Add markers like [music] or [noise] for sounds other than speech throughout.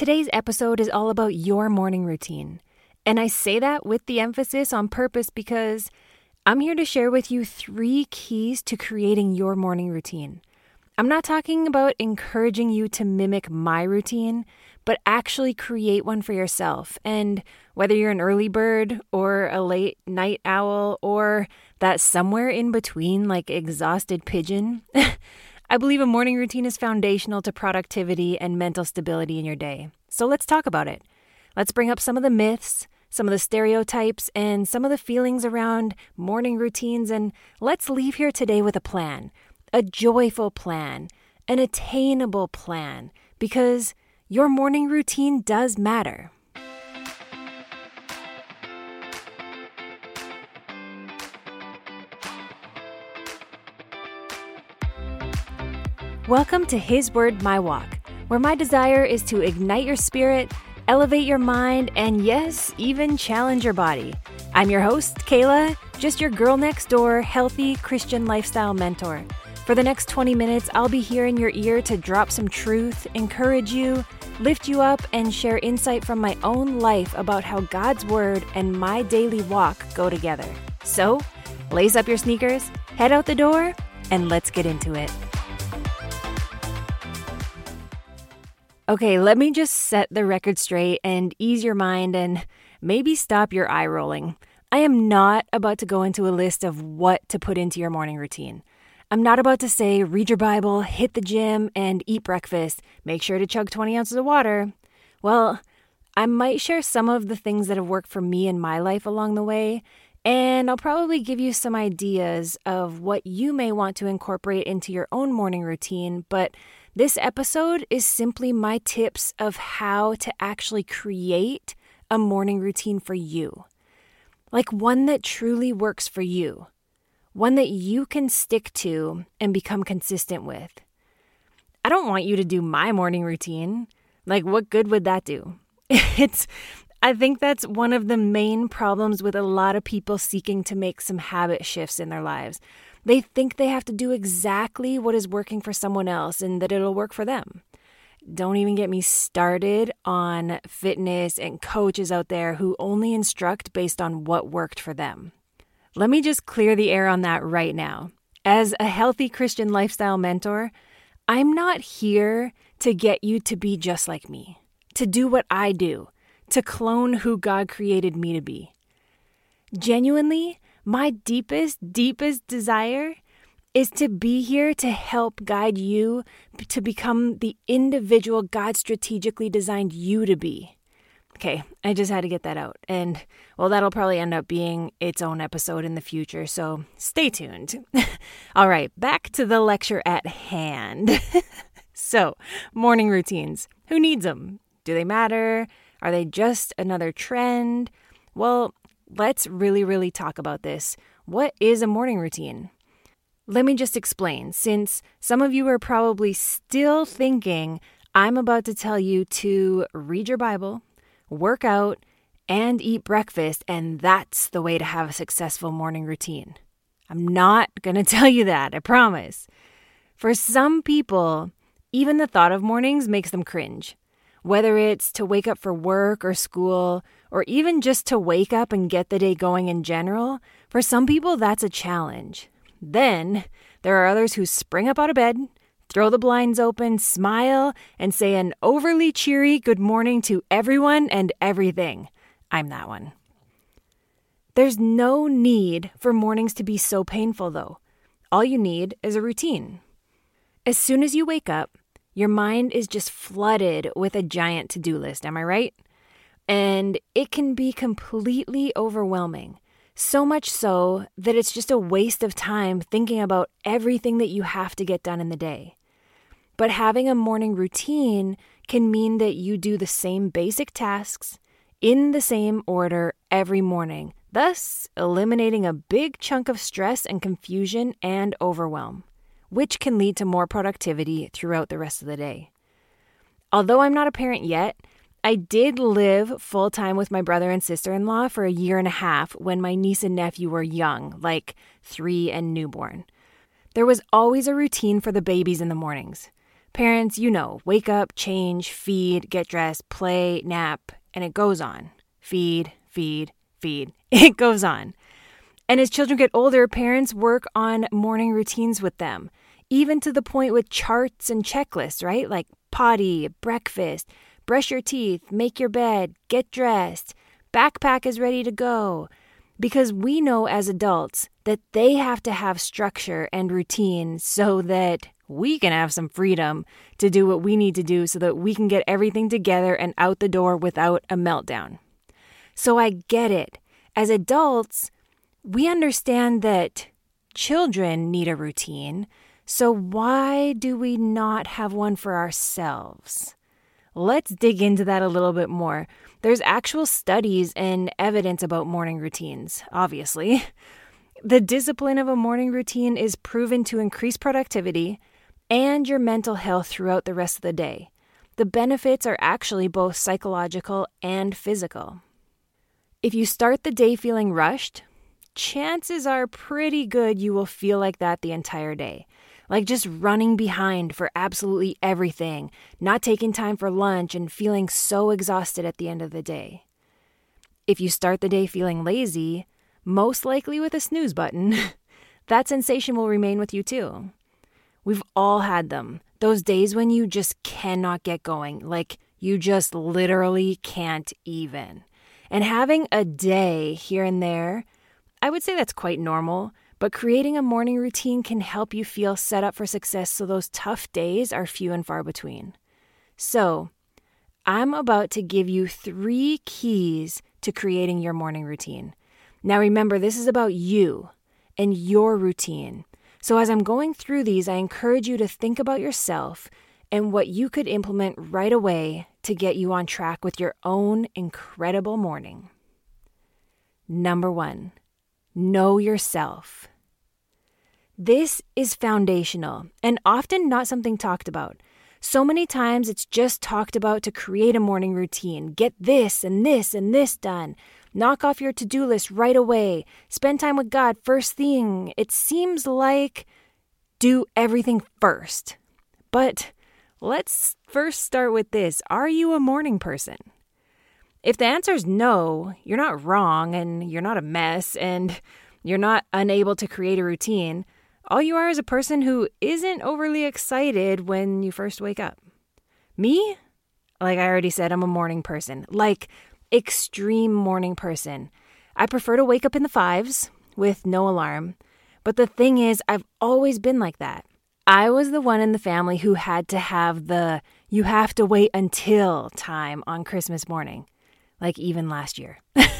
Today's episode is all about your morning routine. And I say that with the emphasis on purpose because I'm here to share with you three keys to creating your morning routine. I'm not talking about encouraging you to mimic my routine, but actually create one for yourself. And whether you're an early bird or a late night owl or that somewhere in between, like exhausted pigeon, [laughs] I believe a morning routine is foundational to productivity and mental stability in your day. So let's talk about it. Let's bring up some of the myths, some of the stereotypes, and some of the feelings around morning routines, and let's leave here today with a plan a joyful plan, an attainable plan, because your morning routine does matter. Welcome to His Word, My Walk, where my desire is to ignite your spirit, elevate your mind, and yes, even challenge your body. I'm your host, Kayla, just your girl next door, healthy Christian lifestyle mentor. For the next 20 minutes, I'll be here in your ear to drop some truth, encourage you, lift you up, and share insight from my own life about how God's Word and my daily walk go together. So, lace up your sneakers, head out the door, and let's get into it. Okay, let me just set the record straight and ease your mind and maybe stop your eye rolling. I am not about to go into a list of what to put into your morning routine. I'm not about to say read your Bible, hit the gym, and eat breakfast. Make sure to chug 20 ounces of water. Well, I might share some of the things that have worked for me in my life along the way, and I'll probably give you some ideas of what you may want to incorporate into your own morning routine, but this episode is simply my tips of how to actually create a morning routine for you. Like one that truly works for you, one that you can stick to and become consistent with. I don't want you to do my morning routine. Like, what good would that do? [laughs] It's, I think that's one of the main problems with a lot of people seeking to make some habit shifts in their lives. They think they have to do exactly what is working for someone else and that it'll work for them. Don't even get me started on fitness and coaches out there who only instruct based on what worked for them. Let me just clear the air on that right now. As a healthy Christian lifestyle mentor, I'm not here to get you to be just like me, to do what I do, to clone who God created me to be. Genuinely, my deepest, deepest desire is to be here to help guide you to become the individual God strategically designed you to be. Okay, I just had to get that out. And well, that'll probably end up being its own episode in the future, so stay tuned. [laughs] All right, back to the lecture at hand. [laughs] so, morning routines. Who needs them? Do they matter? Are they just another trend? Well, let's really, really talk about this. What is a morning routine? Let me just explain, since some of you are probably still thinking I'm about to tell you to read your Bible, work out, and eat breakfast, and that's the way to have a successful morning routine. I'm not going [laughs] to tell you that, I promise. For some people, even the thought of mornings makes them cringe. Whether it's to wake up for work or school, or even just to wake up and get the day going in general, for some people that's a challenge. Then there are others who spring up out of bed, throw the blinds open, smile, and say an overly cheery good morning to everyone and everything. I'm that one. There's no need for mornings to be so painful, though. All you need is a routine. As soon as you wake up, your mind is just flooded with a giant to do list, am I right? And it can be completely overwhelming. So much so that it's just a waste of time thinking about everything that you have to get done in the day. But having a morning routine can mean that you do the same basic tasks in the same order every morning, thus eliminating a big chunk of stress and confusion and overwhelm which can lead to more productivity throughout the rest of the day. Although I'm not a parent yet, I did live full time with my brother and sister in law for a year and a half when my niece and nephew were young, like three and newborn. There was always a routine for the babies in the mornings. Parents, you know, wake up, change, feed, get dressed, play, nap, and it goes on. Feed, feed, feed. [laughs] It goes on. And as children get older, parents work on morning routines with them, even to the point with charts and checklists, right? Like potty, breakfast, brush your teeth, make your bed, get dressed, backpack is ready to go. Because we know as adults that they have to have structure and routine so that we can have some freedom to do what we need to do so that we can get everything together and out the door without a meltdown. So I get it. As adults, we understand that children need a routine, so why do we not have one for ourselves? Let's dig into that a little bit more. There's actual studies and evidence about morning routines, obviously. [laughs] The discipline of a morning routine is proven to increase productivity and your mental health throughout the rest of the day. The benefits are actually both psychological and physical. If you start the day feeling rushed, chances are pretty good you will feel like that the entire day. Like just running behind for absolutely everything, not taking time for lunch, and feeling so exhausted at the end of the day. If you start the day feeling lazy, most likely with a snooze button, [laughs] that sensation will remain with you too. We've all had them. Those days when you just cannot get going, like you just literally can't even. And having a day here and there, I would say that's quite normal, but creating a morning routine can help you feel set up for success so those tough days are few and far between. So, I'm about to give you three keys to creating your morning routine. Now, remember, this is about you and your routine. So, as I'm going through these, I encourage you to think about yourself and what you could implement right away to get you on track with your own incredible morning. Number one, know yourself. This is foundational and often not something talked about. So many times it's just talked about to create a morning routine. Get this and this and this done. Knock off your to do list right away. Spend time with God first thing. It seems like do everything first. But Let's first start with this Are you a morning person? If the answer is no, you're not wrong and you're not a mess and you're not unable to create a routine. All you are is a person who isn't overly excited when you first wake up. Me? Like I already said, I'm a morning person, like extreme morning person. I prefer to wake up in the fives with no alarm. But the thing is, I've always been like that. I was the one in the family who had to have the you have to wait until time on Christmas morning, like even last year. [laughs]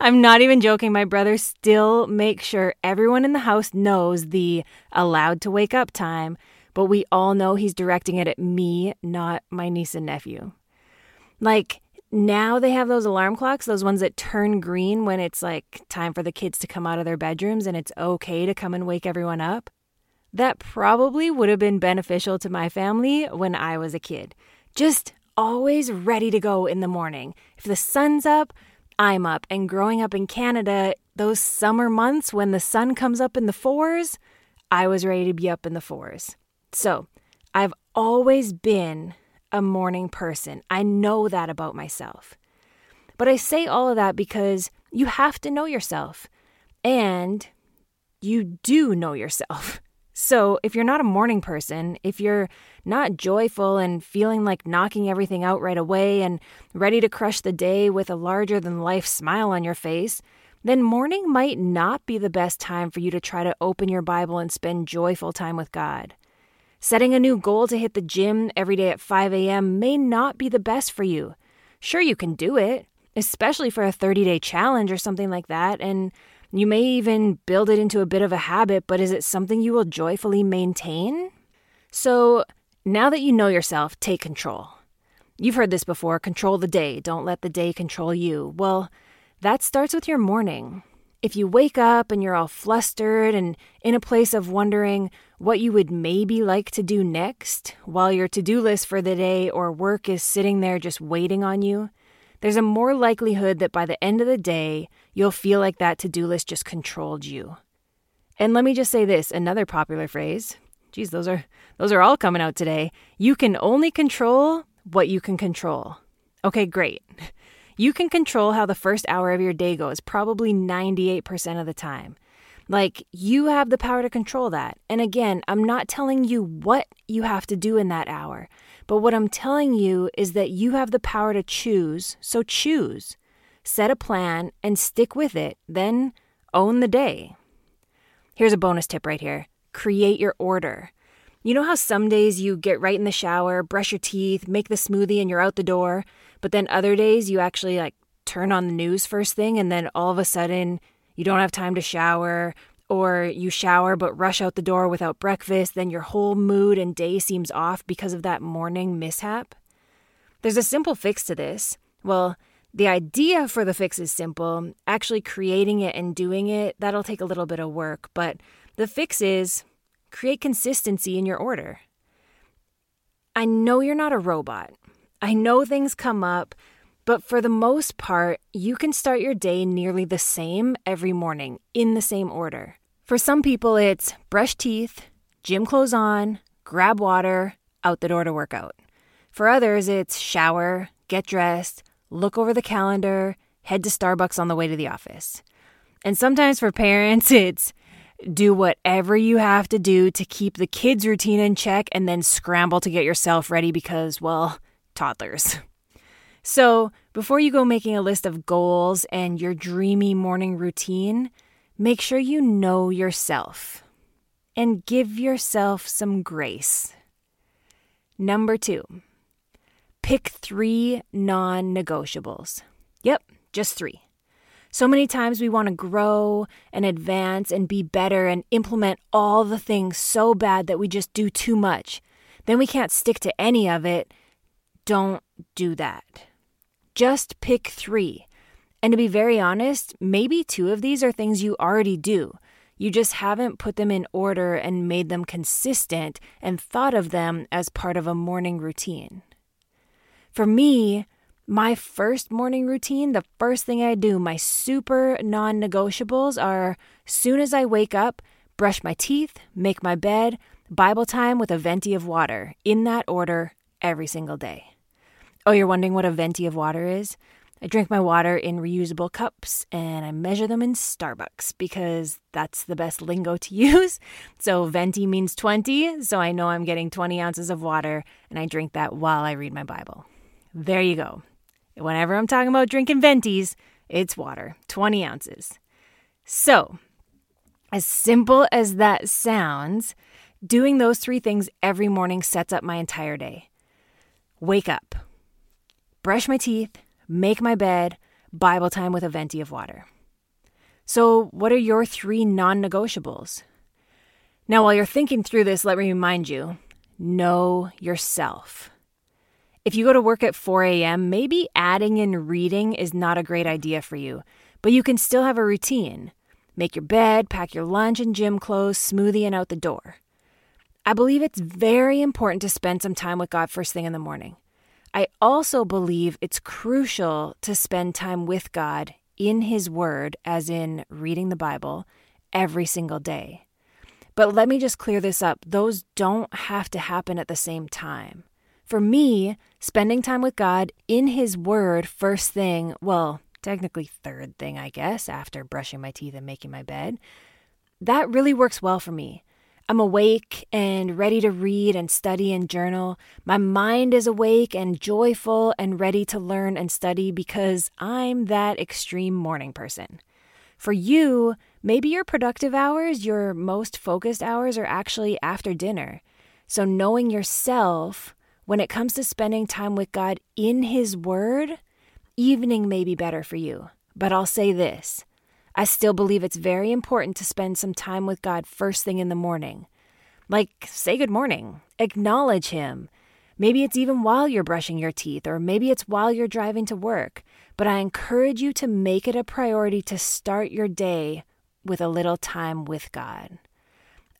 I'm not even joking. My brother still makes sure everyone in the house knows the allowed to wake up time, but we all know he's directing it at me, not my niece and nephew. Like now they have those alarm clocks, those ones that turn green when it's like time for the kids to come out of their bedrooms and it's okay to come and wake everyone up that probably would have been beneficial to my family when I was a kid. Just always ready to go in the morning. If the sun's up, I'm up. And growing up in Canada, those summer months when the sun comes up in the fours, I was ready to be up in the fours. So I've always been a morning person. I know that about myself. But I say all of that because you have to know yourself. And you do know yourself. [laughs] So, if you're not a morning person, if you're not joyful and feeling like knocking everything out right away and ready to crush the day with a larger than life smile on your face, then morning might not be the best time for you to try to open your Bible and spend joyful time with God. Setting a new goal to hit the gym every day at 5 a.m. may not be the best for you. Sure, you can do it, especially for a 30 day challenge or something like that, and you may even build it into a bit of a habit, but is it something you will joyfully maintain? So, now that you know yourself, take control. You've heard this before control the day, don't let the day control you. Well, that starts with your morning. If you wake up and you're all flustered and in a place of wondering what you would maybe like to do next, while your to do list for the day or work is sitting there just waiting on you, there's a more likelihood that by the end of the day, you'll feel like that to do list just controlled you. And let me just say this another popular phrase geez, those are those are all coming out today. You can only control what you can control. Okay, great. [laughs] You can control how the first hour of your day goes, probably 98% of the time. Like, you have the power to control that. And again, I'm not telling you what you have to do in that hour, but what I'm telling you is that you have the power to choose. So choose, set a plan, and stick with it. Then own the day. Here's a bonus tip right here create your order. You know how some days you get right in the shower, brush your teeth, make the smoothie, and you're out the door, but then other days you actually like turn on the news first thing, and then all of a sudden you don't have time to shower, or you shower but rush out the door without breakfast, then your whole mood and day seems off because of that morning mishap? There's a simple fix to this. Well, the idea for the fix is simple. Actually, creating it and doing it, that'll take a little bit of work, but the fix is create consistency in your order. I know you're not a robot. I know things come up, but for the most part, you can start your day nearly the same every morning in the same order. For some people, it's brush teeth, gym clothes on, grab water, out the door to work out. For others, it's shower, get dressed, look over the calendar, head to Starbucks on the way to the office. And sometimes for parents, [laughs] it's do whatever you have to do to keep the kids' routine in check and then scramble to get yourself ready because, well, toddlers. [laughs] So, before you go making a list of goals and your dreamy morning routine, make sure you know yourself and give yourself some grace. Number two, pick three non negotiables. Yep, just three. So many times we want to grow and advance and be better and implement all the things so bad that we just do too much. Then we can't stick to any of it. Don't do that. Just pick three. And to be very honest, maybe two of these are things you already do. You just haven't put them in order and made them consistent and thought of them as part of a morning routine. For me, my first morning routine, the first thing I do, my super non negotiables are soon as I wake up, brush my teeth, make my bed, Bible time with a venti of water, in that order, every single day. Oh, you're wondering what a venti of water is? I drink my water in reusable cups and I measure them in Starbucks because that's the best lingo to [laughs] use. So, venti means 20, so I know I'm getting 20 ounces of water and I drink that while I read my Bible. There you go. Whenever I'm talking about drinking ventis, it's water, 20 ounces. So, as simple as that sounds, doing those three things every morning sets up my entire day. Wake up, brush my teeth, make my bed, Bible time with a venti of water. So, what are your three non negotiables? Now, while you're thinking through this, let me remind you know yourself. If you go to work at 4 a.m., maybe adding in reading is not a great idea for you, but you can still have a routine. Make your bed, pack your lunch and gym clothes, smoothie, and out the door. I believe it's very important to spend some time with God first thing in the morning. I also believe it's crucial to spend time with God in His Word, as in reading the Bible, every single day. But let me just clear this up those don't have to happen at the same time. For me, spending time with God in His Word first thing, well, technically third thing, I guess, after brushing my teeth and making my bed, that really works well for me. I'm awake and ready to read and study and journal. My mind is awake and joyful and ready to learn and study because I'm that extreme morning person. For you, maybe your productive hours, your most focused hours, are actually after dinner. So, knowing yourself when it comes to spending time with God in His Word, evening may be better for you. But I'll say this I still believe it's very important to spend some time with God first thing in the morning. Like, say good morning, acknowledge Him. Maybe it's even while you're brushing your teeth, or maybe it's while you're driving to work. But I encourage you to make it a priority to start your day with a little time with God.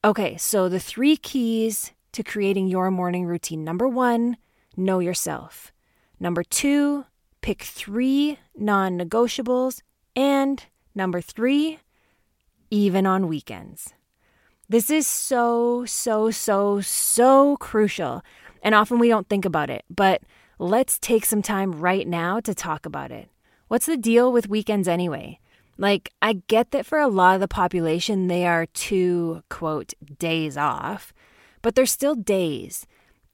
Okay, so the three keys to creating your morning routine. Number one, know yourself. Number two, pick three non negotiables. And number three, even on weekends. This is so, so, so, so crucial. And often we don't think about it, but let's take some time right now to talk about it. What's the deal with weekends anyway? Like, I get that for a lot of the population, they are two, quote, days off, but they're still days.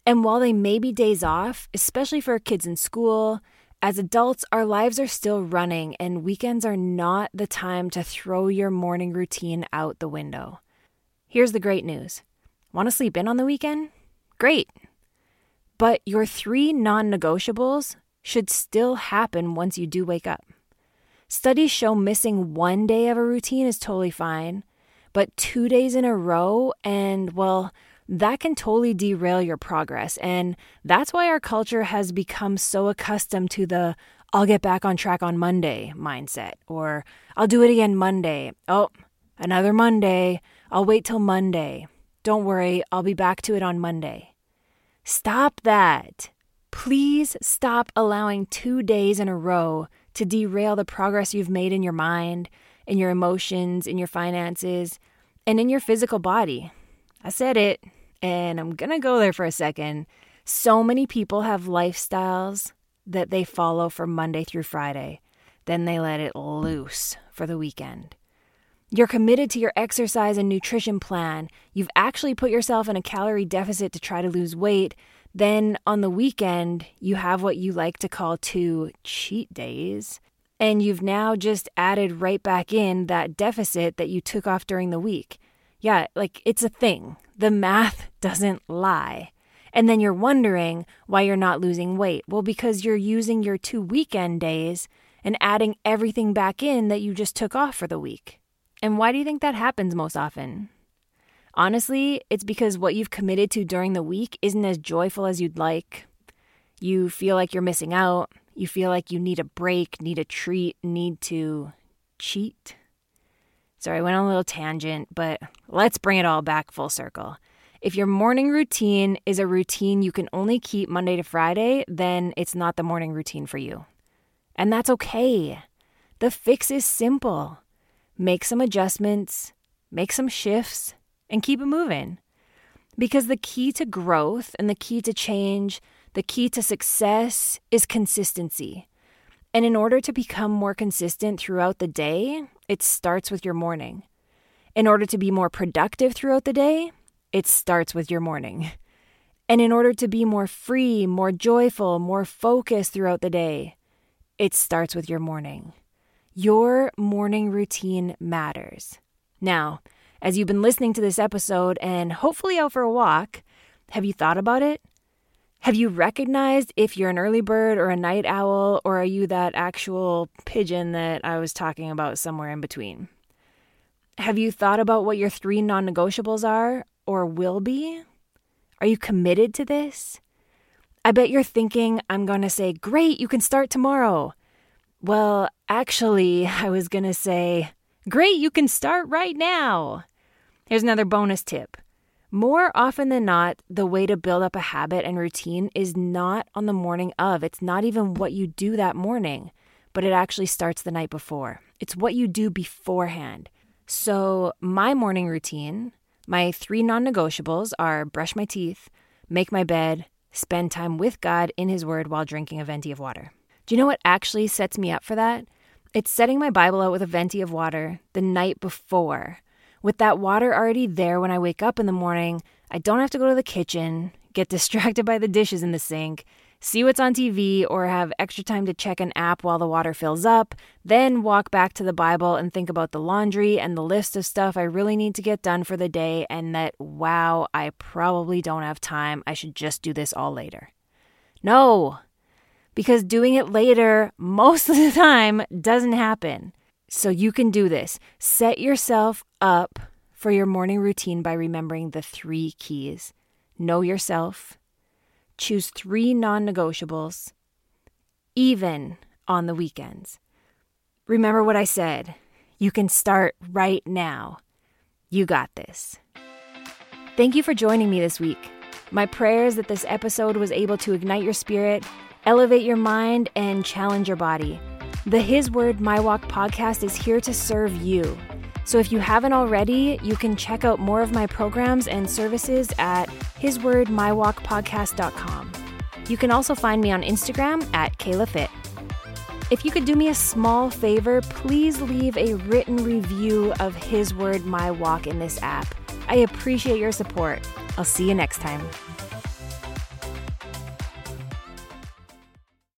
And while they may be days off, especially for kids in school, as adults, our lives are still running, and weekends are not the time to throw your morning routine out the window. Here's the great news Want to sleep in on the weekend? Great. But your three non negotiables should still happen once you do wake up. Studies show missing one day of a routine is totally fine, but two days in a row, and well, that can totally derail your progress. And that's why our culture has become so accustomed to the I'll get back on track on Monday mindset, or I'll do it again Monday. Oh, another Monday. I'll wait till Monday. Don't worry, I'll be back to it on Monday. Stop that. Please stop allowing two days in a row to derail the progress you've made in your mind, in your emotions, in your finances, and in your physical body. I said it, and I'm gonna go there for a second. So many people have lifestyles that they follow from Monday through Friday, then they let it loose for the weekend. You're committed to your exercise and nutrition plan. You've actually put yourself in a calorie deficit to try to lose weight, then on the weekend, you have what you like to call two cheat days. And you've now just added right back in that deficit that you took off during the week. Yeah, like it's a thing. The math doesn't lie. And then you're wondering why you're not losing weight. Well, because you're using your two weekend days and adding everything back in that you just took off for the week. And why do you think that happens most often? Honestly, it's because what you've committed to during the week isn't as joyful as you'd like. You feel like you're missing out. You feel like you need a break, need a treat, need to cheat. Sorry, I went on a little tangent, but let's bring it all back full circle. If your morning routine is a routine you can only keep Monday to Friday, then it's not the morning routine for you. And that's okay. The fix is simple make some adjustments, make some shifts, and keep it moving. Because the key to growth and the key to change, the key to success is consistency. And in order to become more consistent throughout the day, it starts with your morning. In order to be more productive throughout the day, it starts with your morning. And in order to be more free, more joyful, more focused throughout the day, it starts with your morning. Your morning routine matters. Now, as you've been listening to this episode and hopefully out for a walk, have you thought about it? Have you recognized if you're an early bird or a night owl, or are you that actual pigeon that I was talking about somewhere in between? Have you thought about what your three non negotiables are or will be? Are you committed to this? I bet you're thinking, I'm going to say, Great, you can start tomorrow. Well, actually, [laughs] I was going to say, Great, you can start right now. Here's another bonus tip. More often than not, the way to build up a habit and routine is not on the morning of. It's not even what you do that morning, but it actually starts the night before. It's what you do beforehand. So, my morning routine, my three non negotiables are brush my teeth, make my bed, spend time with God in His Word while drinking a venti of water. Do you know what actually sets me up for that? It's setting my Bible out with a venti of water the night before. With that water already there when I wake up in the morning, I don't have to go to the kitchen, get [laughs] distracted by the dishes in the sink, see what's on TV, or have extra time to check an app while the water fills up, then walk back to the Bible and think about the laundry and the list of stuff I really need to get done for the day, and that, wow, I probably don't have time. I should just do this all later. No, because doing it later most of the [laughs] time doesn't happen. So you can do this. Set yourself up for your morning routine by remembering the three keys know yourself, choose three non negotiables, even on the weekends. Remember what I said. You can start right now. You got this. Thank you for joining me this week. My prayer is that this episode was able to ignite your spirit elevate your mind, and challenge your body. The His Word My Walk podcast is here to serve you. So if you haven't already, you can check out more of my programs and services at hiswordmywalkpodcast.com. You can also find me on Instagram at Kayla Fit. If you could do me a small favor, please leave a written review of His Word My Walk in this app. I appreciate your support. I'll see you next time.